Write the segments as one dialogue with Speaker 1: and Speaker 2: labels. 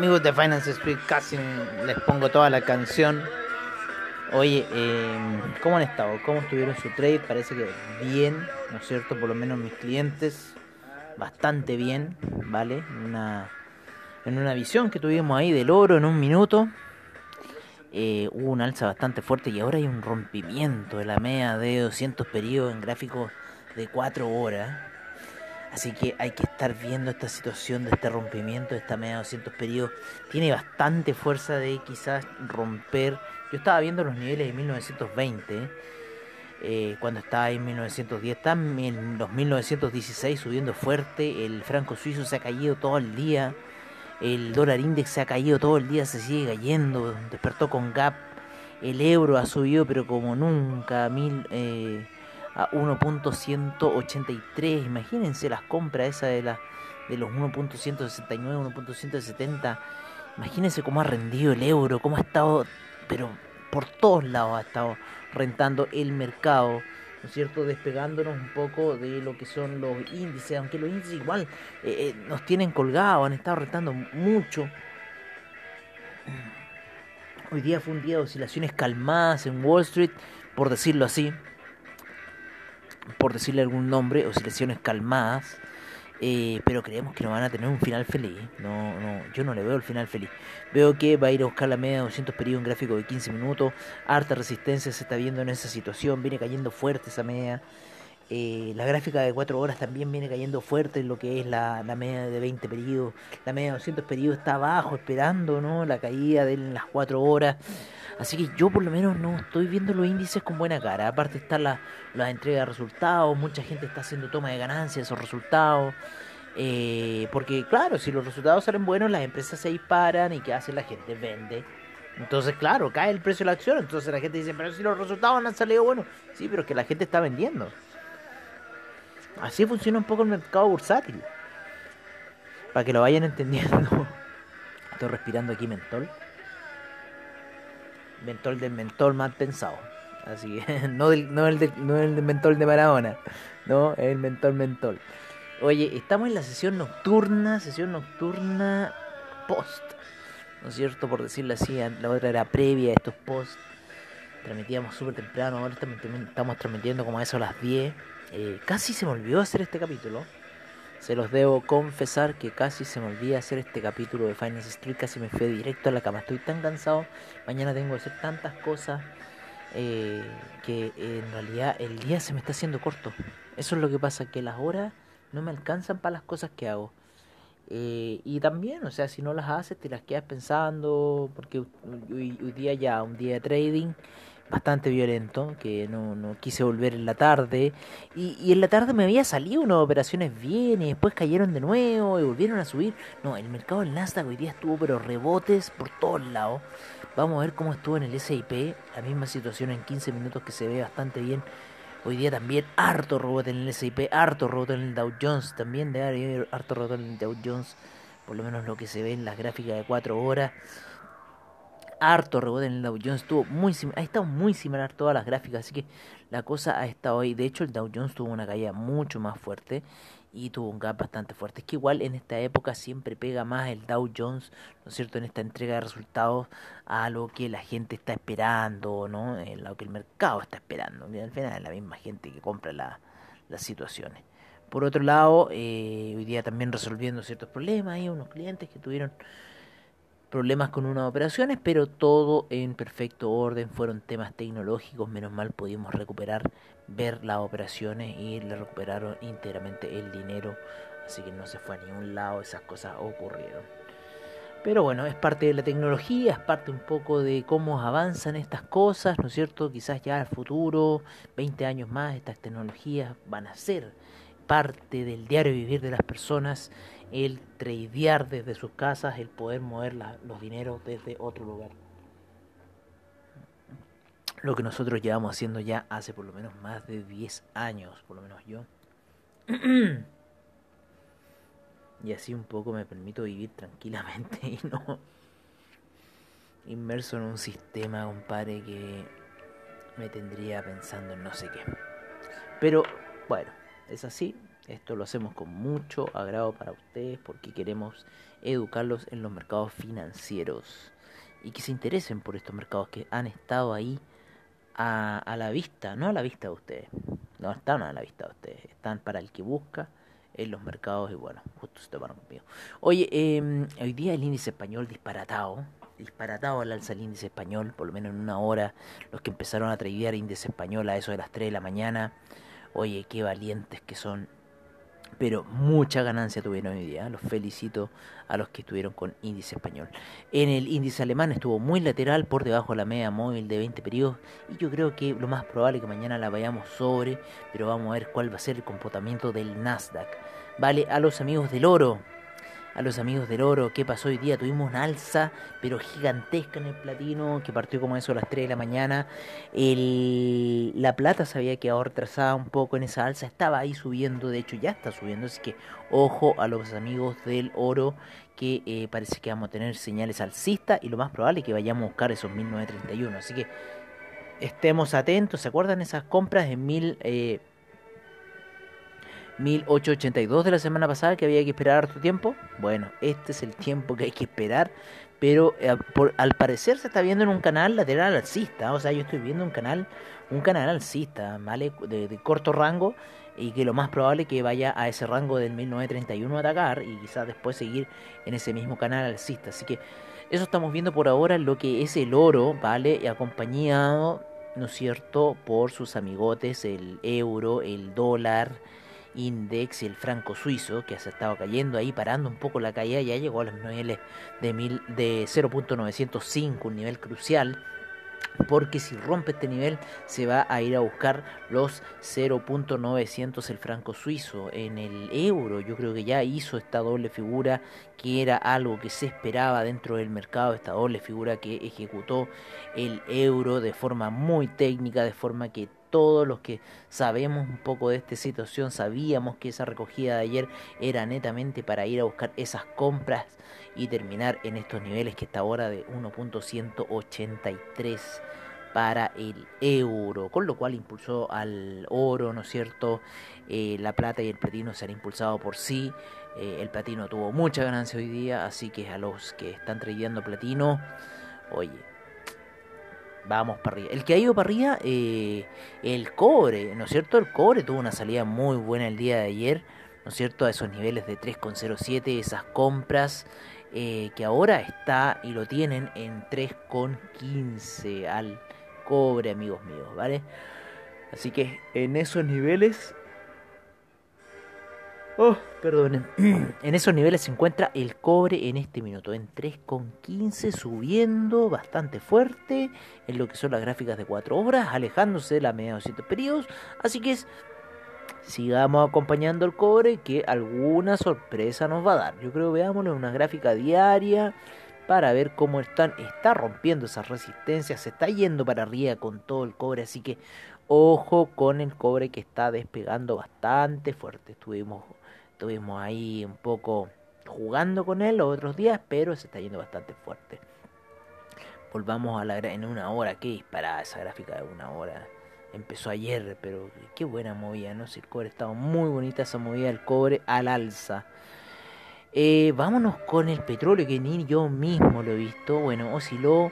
Speaker 1: Amigos de Finance Street, casi les pongo toda la canción. Oye, eh, ¿cómo han estado? ¿Cómo estuvieron su trade? Parece que bien, ¿no es cierto? Por lo menos mis clientes, bastante bien, ¿vale? Una, en una visión que tuvimos ahí del oro en un minuto, eh, hubo un alza bastante fuerte y ahora hay un rompimiento de la media de 200 periodos en gráficos de 4 horas. Así que hay que estar viendo esta situación de este rompimiento de esta media de 200 periodos. Tiene bastante fuerza de quizás romper. Yo estaba viendo los niveles de 1920, eh, cuando estaba en 1910. Está en los 1916 subiendo fuerte. El franco suizo se ha caído todo el día. El dólar index se ha caído todo el día, se sigue cayendo. Despertó con gap. El euro ha subido, pero como nunca. Mil, eh, a 1.183. Imagínense las compras esa de, la, de los 1.169, 1.170. Imagínense cómo ha rendido el euro, cómo ha estado, pero por todos lados ha estado rentando el mercado, ¿no es cierto? Despegándonos un poco de lo que son los índices, aunque los índices igual eh, eh, nos tienen colgados, han estado rentando mucho. Hoy día fue un día de oscilaciones calmadas en Wall Street, por decirlo así por decirle algún nombre, oscilaciones calmadas, eh, pero creemos que no van a tener un final feliz. No, no, yo no le veo el final feliz. Veo que va a ir a buscar la media de 200 periodos en gráfico de 15 minutos. Harta resistencia se está viendo en esa situación. Viene cayendo fuerte esa media. Eh, la gráfica de 4 horas también viene cayendo fuerte en lo que es la, la media de 20 periodos. La media de 200 periodos está abajo esperando ¿no? la caída de las 4 horas. Así que yo por lo menos no estoy viendo los índices con buena cara. Aparte están las la entregas de resultados, mucha gente está haciendo toma de ganancias esos resultados. Eh, porque claro, si los resultados salen buenos, las empresas se disparan y ¿qué hace la gente? Vende. Entonces, claro, cae el precio de la acción. Entonces la gente dice, pero si los resultados no han salido buenos. Sí, pero es que la gente está vendiendo. Así funciona un poco el mercado bursátil. Para que lo vayan entendiendo. Estoy respirando aquí mentol mentol del mentol mal pensado. Así que no, del, no, el de, no el del mentol de Maradona, no, el mentol mentol. Oye, estamos en la sesión nocturna, sesión nocturna post, ¿no es cierto? Por decirlo así, la otra era previa a estos post. Transmitíamos súper temprano, ahora estamos transmitiendo como a eso a las 10. Eh, casi se me olvidó hacer este capítulo. Se los debo confesar que casi se me olvidó hacer este capítulo de Finance Street, casi me fui directo a la cama. Estoy tan cansado, mañana tengo que hacer tantas cosas eh, que en realidad el día se me está haciendo corto. Eso es lo que pasa, que las horas no me alcanzan para las cosas que hago. Eh, y también, o sea, si no las haces, te las quedas pensando, porque hoy, hoy día ya, un día de trading, bastante violento, que no, no quise volver en la tarde. Y, y, en la tarde me había salido unas operaciones bien y después cayeron de nuevo y volvieron a subir. No, el mercado del Nasdaq hoy día estuvo pero rebotes por todos lados. Vamos a ver cómo estuvo en el SIP, la misma situación en 15 minutos que se ve bastante bien. Hoy día también harto rebote en el SIP, harto rebote en el Dow Jones, también de harto rebote en el Dow Jones, por lo menos lo que se ve en las gráficas de 4 horas harto rebote en el Dow Jones, estuvo muy ha estado muy similar todas las gráficas, así que la cosa ha estado ahí. De hecho, el Dow Jones tuvo una caída mucho más fuerte y tuvo un gap bastante fuerte. Es que igual en esta época siempre pega más el Dow Jones, ¿no es cierto?, en esta entrega de resultados a lo que la gente está esperando, ¿no? En lo que el mercado está esperando. Y al final es la misma gente que compra la, las situaciones. Por otro lado, eh, hoy día también resolviendo ciertos problemas, hay unos clientes que tuvieron problemas con unas operaciones, pero todo en perfecto orden, fueron temas tecnológicos, menos mal pudimos recuperar, ver las operaciones y le recuperaron íntegramente el dinero, así que no se fue a ningún lado, esas cosas ocurrieron. Pero bueno, es parte de la tecnología, es parte un poco de cómo avanzan estas cosas, ¿no es cierto? Quizás ya al futuro, 20 años más, estas tecnologías van a ser parte del diario vivir de las personas, el tradear desde sus casas, el poder mover los dineros desde otro lugar. Lo que nosotros llevamos haciendo ya hace por lo menos más de 10 años, por lo menos yo. y así un poco me permito vivir tranquilamente y no inmerso en un sistema, compadre, que me tendría pensando en no sé qué. Pero bueno, es así. Esto lo hacemos con mucho agrado para ustedes porque queremos educarlos en los mercados financieros y que se interesen por estos mercados que han estado ahí a, la vista, no a la vista de ustedes, no están a la vista de ustedes, están para el que busca en los mercados y bueno, justo se tomaron conmigo. Oye, eh, hoy día el índice español disparatado, disparatado al alza el índice español, por lo menos en una hora, los que empezaron a tradear índice español a eso de las 3 de la mañana, oye, qué valientes que son, pero mucha ganancia tuvieron hoy día, los felicito a los que estuvieron con índice español. En el índice alemán estuvo muy lateral por debajo de la media móvil de 20 periodos y yo creo que lo más probable es que mañana la vayamos sobre, pero vamos a ver cuál va a ser el comportamiento del Nasdaq. Vale, a los amigos del oro, a los amigos del oro, ¿qué pasó hoy día? Tuvimos una alza, pero gigantesca en el platino, que partió como eso a las 3 de la mañana. El, la plata se había quedado retrasada un poco en esa alza, estaba ahí subiendo, de hecho ya está subiendo, así que ojo a los amigos del oro, que eh, parece que vamos a tener señales alcistas y lo más probable es que vayamos a buscar esos 1931. Así que estemos atentos, ¿se acuerdan esas compras en mil... Eh, 1882 de la semana pasada que había que esperar harto tiempo. Bueno, este es el tiempo que hay que esperar, pero eh, al parecer se está viendo en un canal lateral alcista, o sea, yo estoy viendo un canal un canal alcista, ¿vale? De, de corto rango y que lo más probable es que vaya a ese rango del 1931 a atacar y quizás después seguir en ese mismo canal alcista. Así que eso estamos viendo por ahora lo que es el oro, ¿vale? Acompañado, ¿no es cierto?, por sus amigotes, el euro, el dólar, index y el franco suizo, que se estaba cayendo ahí, parando un poco la caída, ya llegó a los niveles de, mil, de 0.905, un nivel crucial. Porque si rompe este nivel se va a ir a buscar los 0.900 el franco suizo. En el euro yo creo que ya hizo esta doble figura que era algo que se esperaba dentro del mercado. Esta doble figura que ejecutó el euro de forma muy técnica, de forma que todos los que sabemos un poco de esta situación sabíamos que esa recogida de ayer era netamente para ir a buscar esas compras y terminar en estos niveles que está ahora de 1.183 para el euro, con lo cual impulsó al oro, ¿no es cierto? Eh, la plata y el platino se han impulsado por sí. Eh, el platino tuvo mucha ganancia hoy día, así que a los que están trayendo platino, oye, vamos para arriba. El que ha ido para arriba, eh, el cobre, ¿no es cierto? El cobre tuvo una salida muy buena el día de ayer, ¿no es cierto? A esos niveles de 3,07, esas compras eh, que ahora está y lo tienen en 3,15 al cobre, amigos míos, ¿vale? Así que en esos niveles Oh, perdonen. En esos niveles se encuentra el cobre en este minuto, en 3,15, subiendo bastante fuerte en lo que son las gráficas de 4 horas, alejándose de la media de 7 periodos. Así que sigamos acompañando el cobre, que alguna sorpresa nos va a dar. Yo creo veámoslo en una gráfica diaria para ver cómo están, está rompiendo esas resistencias, se está yendo para arriba con todo el cobre, así que ojo con el cobre que está despegando bastante fuerte. Estuvimos Estuvimos ahí un poco jugando con él los otros días, pero se está yendo bastante fuerte. Volvamos a la en una hora, qué disparada esa gráfica de una hora. Empezó ayer, pero qué buena movida, ¿no? Si el cobre estaba muy bonita esa movida del cobre al alza. Eh, vámonos con el petróleo, que ni yo mismo lo he visto. Bueno, osciló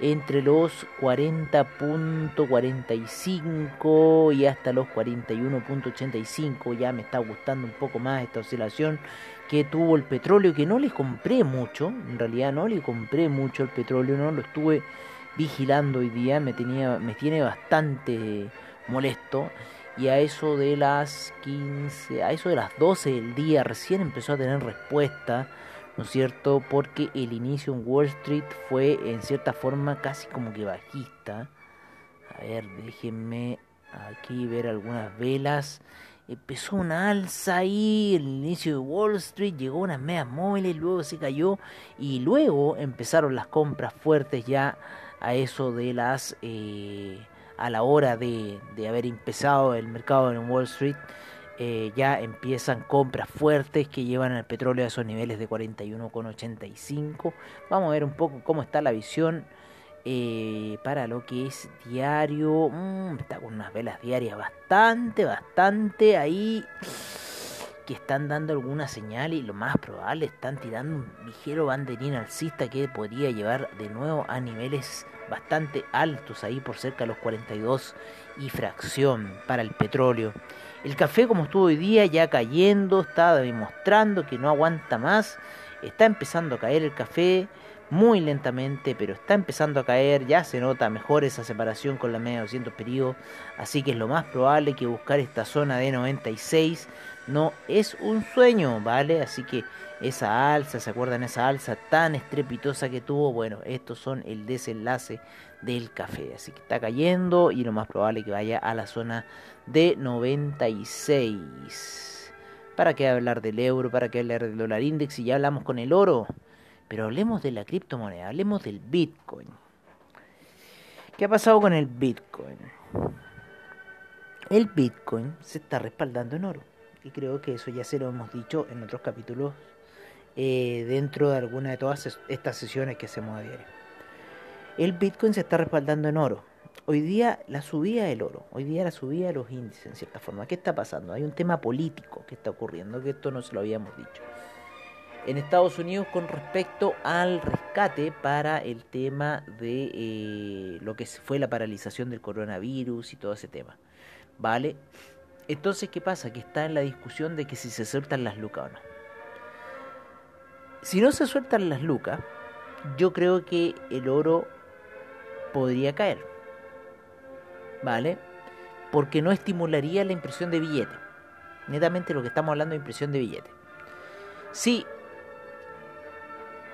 Speaker 1: entre los 40.45 y hasta los 41.85. Ya me está gustando un poco más esta oscilación que tuvo el petróleo, que no le compré mucho, en realidad no le compré mucho el petróleo, no lo estuve vigilando hoy día, me tenía me tiene bastante molesto y a eso de las 15, a eso de las 12 del día recién empezó a tener respuesta, ¿no es cierto? Porque el inicio en Wall Street fue en cierta forma casi como que bajista. A ver, déjenme aquí ver algunas velas. Empezó una alza ahí, el inicio de Wall Street, llegó unas medias móviles, luego se cayó y luego empezaron las compras fuertes ya a eso de las... Eh, a la hora de, de haber empezado el mercado en Wall Street, eh, ya empiezan compras fuertes que llevan el petróleo a esos niveles de 41,85. Vamos a ver un poco cómo está la visión eh, para lo que es diario. Mm, está con unas velas diarias bastante, bastante ahí que están dando alguna señal y lo más probable están tirando un ligero banderín alcista que podría llevar de nuevo a niveles bastante altos ahí por cerca de los 42 y fracción para el petróleo. El café como estuvo hoy día ya cayendo, está demostrando que no aguanta más, está empezando a caer el café muy lentamente, pero está empezando a caer, ya se nota mejor esa separación con la media de 200 periodos, así que es lo más probable que buscar esta zona de 96 no es un sueño, ¿vale? Así que esa alza, ¿se acuerdan esa alza tan estrepitosa que tuvo? Bueno, estos son el desenlace del café, así que está cayendo y lo más probable que vaya a la zona de 96. ¿Para qué hablar del euro? ¿Para qué hablar del dólar index? Y ya hablamos con el oro. Pero hablemos de la criptomoneda, hablemos del Bitcoin. ¿Qué ha pasado con el Bitcoin? El Bitcoin se está respaldando en oro y creo que eso ya se lo hemos dicho en otros capítulos eh, dentro de alguna de todas estas sesiones que hacemos a diario. El Bitcoin se está respaldando en oro. Hoy día la subida del oro, hoy día la subida de los índices en cierta forma. ¿Qué está pasando? Hay un tema político que está ocurriendo, que esto no se lo habíamos dicho. En Estados Unidos con respecto al rescate para el tema de eh, lo que fue la paralización del coronavirus y todo ese tema. ¿Vale? Entonces, ¿qué pasa? Que está en la discusión de que si se sueltan las lucas o no. Si no se sueltan las lucas, yo creo que el oro podría caer. ¿Vale? Porque no estimularía la impresión de billete. Netamente lo que estamos hablando es impresión de billete. Si,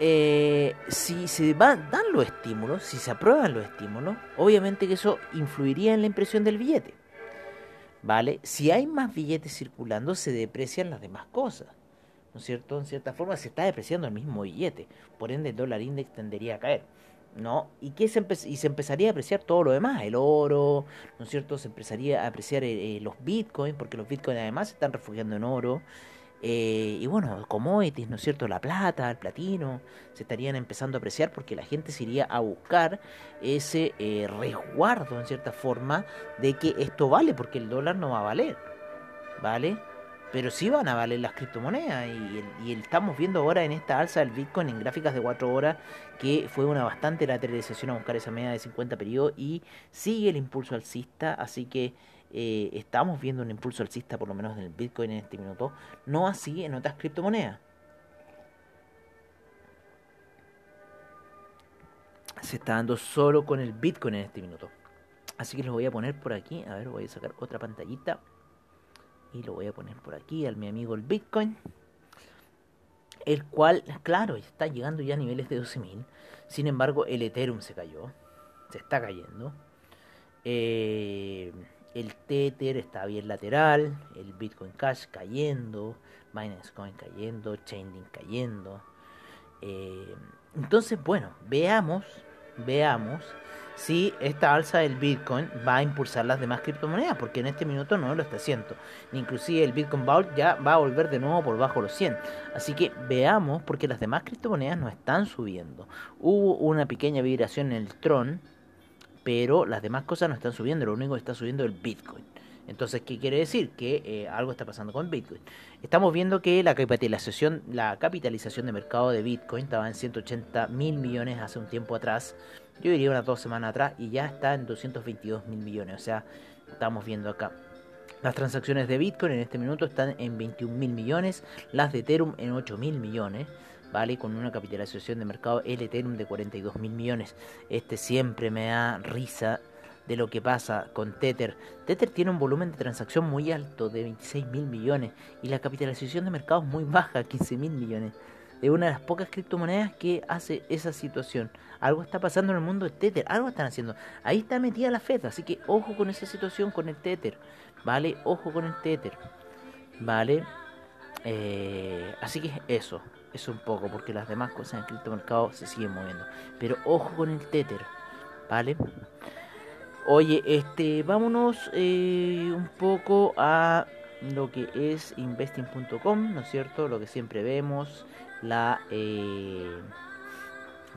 Speaker 1: eh, si se dan los estímulos, si se aprueban los estímulos, obviamente que eso influiría en la impresión del billete. ¿vale? Si hay más billetes circulando, se deprecian las demás cosas. ¿No es cierto? En cierta forma se está depreciando el mismo billete. Por ende, el dólar index tendería a caer. ¿No? ¿Y, qué se, y se empezaría a apreciar todo lo demás, el oro, ¿no es cierto? Se empezaría a apreciar eh, eh, los bitcoins, porque los bitcoins además se están refugiando en oro. Eh, y bueno, commodities, ¿no es cierto? La plata, el platino, se estarían empezando a apreciar porque la gente se iría a buscar ese resguardo, en cierta forma, de que esto vale, porque el dólar no va a valer, ¿vale? Pero sí van a valer las criptomonedas y, estamos viendo ahora en esta alza del Bitcoin en gráficas de 4 horas que fue una bastante lateralización a buscar esa media de 50 periodos y sigue el impulso alcista, así que eh, estamos viendo un impulso alcista por lo menos en el Bitcoin en este minuto, no así en otras criptomonedas. Se está dando solo con el Bitcoin en este minuto. Así que lo voy a poner por aquí. A ver, voy a sacar otra pantallita. Y lo voy a poner por aquí al mi amigo el Bitcoin. El cual, claro, está llegando ya a niveles de 12.000. Sin embargo, el Ethereum se cayó. Se está cayendo. Eh, el Tether está bien lateral, el Bitcoin Cash cayendo, Binance Coin cayendo, Chainlink cayendo. Eh, entonces, bueno, veamos, veamos si esta alza del Bitcoin va a impulsar las demás criptomonedas, porque en este minuto no lo está haciendo. Inclusive el Bitcoin Vault ya va a volver de nuevo por bajo los 100. Así que veamos, porque las demás criptomonedas no están subiendo. Hubo una pequeña vibración en el Tron, pero las demás cosas no están subiendo, lo único que está subiendo es el Bitcoin. Entonces, ¿qué quiere decir? Que eh, algo está pasando con Bitcoin. Estamos viendo que la capitalización, la capitalización de mercado de Bitcoin estaba en 180 mil millones hace un tiempo atrás. Yo diría unas dos semanas atrás y ya está en 222 mil millones. O sea, estamos viendo acá Las transacciones de Bitcoin en este minuto están en 21 mil millones, las de Ethereum en 8 mil millones, ¿vale? Con una capitalización de mercado el Ethereum de 42 mil millones. Este siempre me da risa de lo que pasa con Tether. Tether tiene un volumen de transacción muy alto de 26 mil millones y la capitalización de mercado es muy baja, 15 mil millones. Es una de las pocas criptomonedas que hace esa situación. Algo está pasando en el mundo de Tether, algo están haciendo. Ahí está metida la Fed, así que ojo con esa situación con el Tether, ¿vale? Ojo con el Tether, ¿vale? Eh, así que eso, eso un poco, porque las demás cosas en el criptomercado se siguen moviendo. Pero ojo con el Tether, ¿vale? Oye, este, vámonos eh, un poco a lo que es investing.com, ¿no es cierto? Lo que siempre vemos, la eh,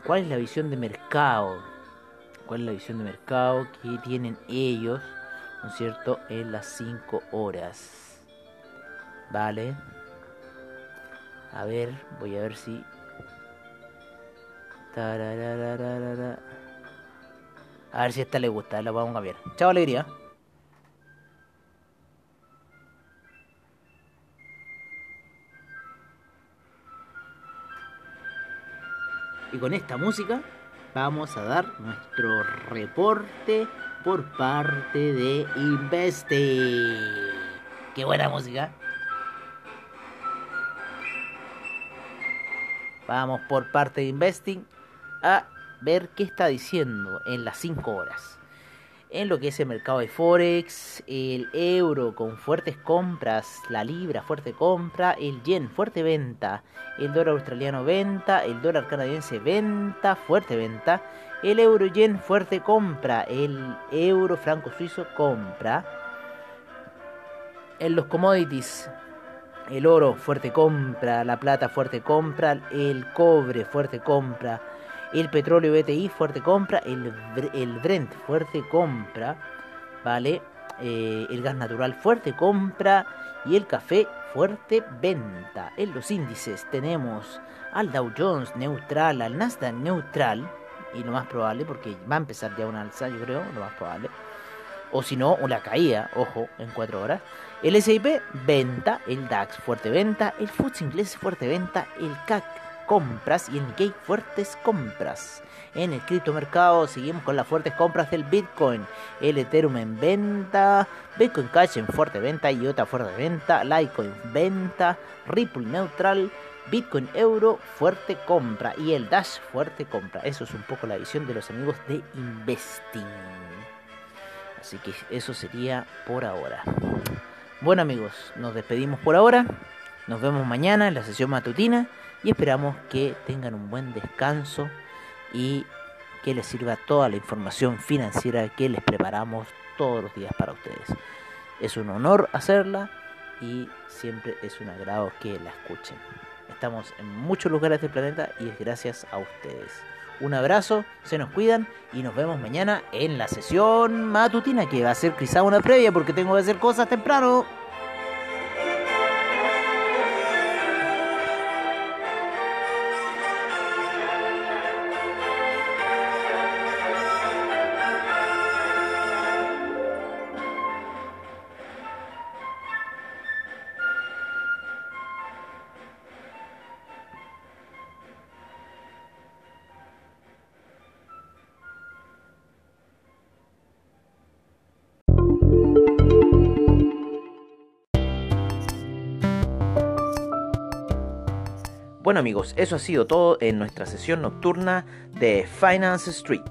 Speaker 1: cuál es la visión de mercado, cuál es la visión de mercado que tienen ellos, ¿no es cierto? En las 5 horas, ¿vale? A ver, voy a ver si. A ver si esta le gusta, la vamos a ver. Chao, alegría. Y con esta música vamos a dar nuestro reporte por parte de Investe. Qué buena música. Vamos por parte de Investing a ver qué está diciendo en las 5 horas. En lo que es el mercado de Forex, el euro con fuertes compras, la libra fuerte compra, el yen fuerte venta, el dólar australiano venta, el dólar canadiense venta, fuerte venta, el euro yen fuerte compra, el euro franco suizo compra. En los commodities, el oro fuerte compra, la plata fuerte compra, el cobre fuerte compra, el petróleo BTI fuerte compra, el, el Brent fuerte compra, ¿vale? Eh, el gas natural fuerte compra y el café fuerte venta. En los índices tenemos al Dow Jones neutral, al Nasdaq neutral, y lo más probable, porque va a empezar ya una alza, yo creo, lo más probable. O si no, una caída, ojo, en 4 horas. El S&P venta, el DAX fuerte venta, el FTSE inglés fuerte venta, el CAC compras y el Nikkei fuertes compras. En el criptomercado seguimos con las fuertes compras del Bitcoin, el Ethereum en venta, Bitcoin Cash en fuerte venta, IOTA fuerte venta, Litecoin venta, Ripple neutral, Bitcoin Euro fuerte compra y el Dash fuerte compra. Eso es un poco la visión de los amigos de Investing. Así que eso sería por ahora. Bueno amigos, nos despedimos por ahora. Nos vemos mañana en la sesión matutina y esperamos que tengan un buen descanso y que les sirva toda la información financiera que les preparamos todos los días para ustedes. Es un honor hacerla y siempre es un agrado que la escuchen. Estamos en muchos lugares del planeta y es gracias a ustedes. Un abrazo, se nos cuidan y nos vemos mañana en la sesión matutina que va a ser quizá una previa porque tengo que hacer cosas temprano. Bueno amigos, eso ha sido todo en nuestra sesión nocturna de Finance Street.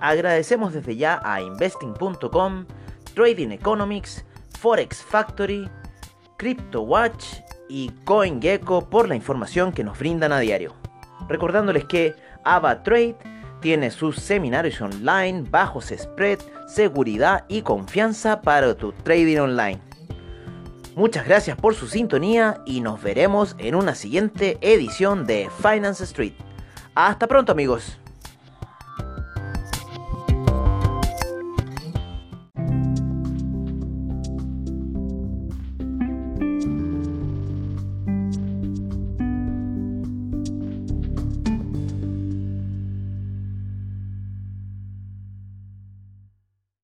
Speaker 1: Agradecemos desde ya a investing.com, Trading Economics, Forex Factory, CryptoWatch y CoinGecko por la información que nos brindan a diario. Recordándoles que AvaTrade tiene sus seminarios online, bajos spread, seguridad y confianza para tu trading online. Muchas gracias por su sintonía y nos veremos en una siguiente edición de Finance Street. Hasta pronto amigos.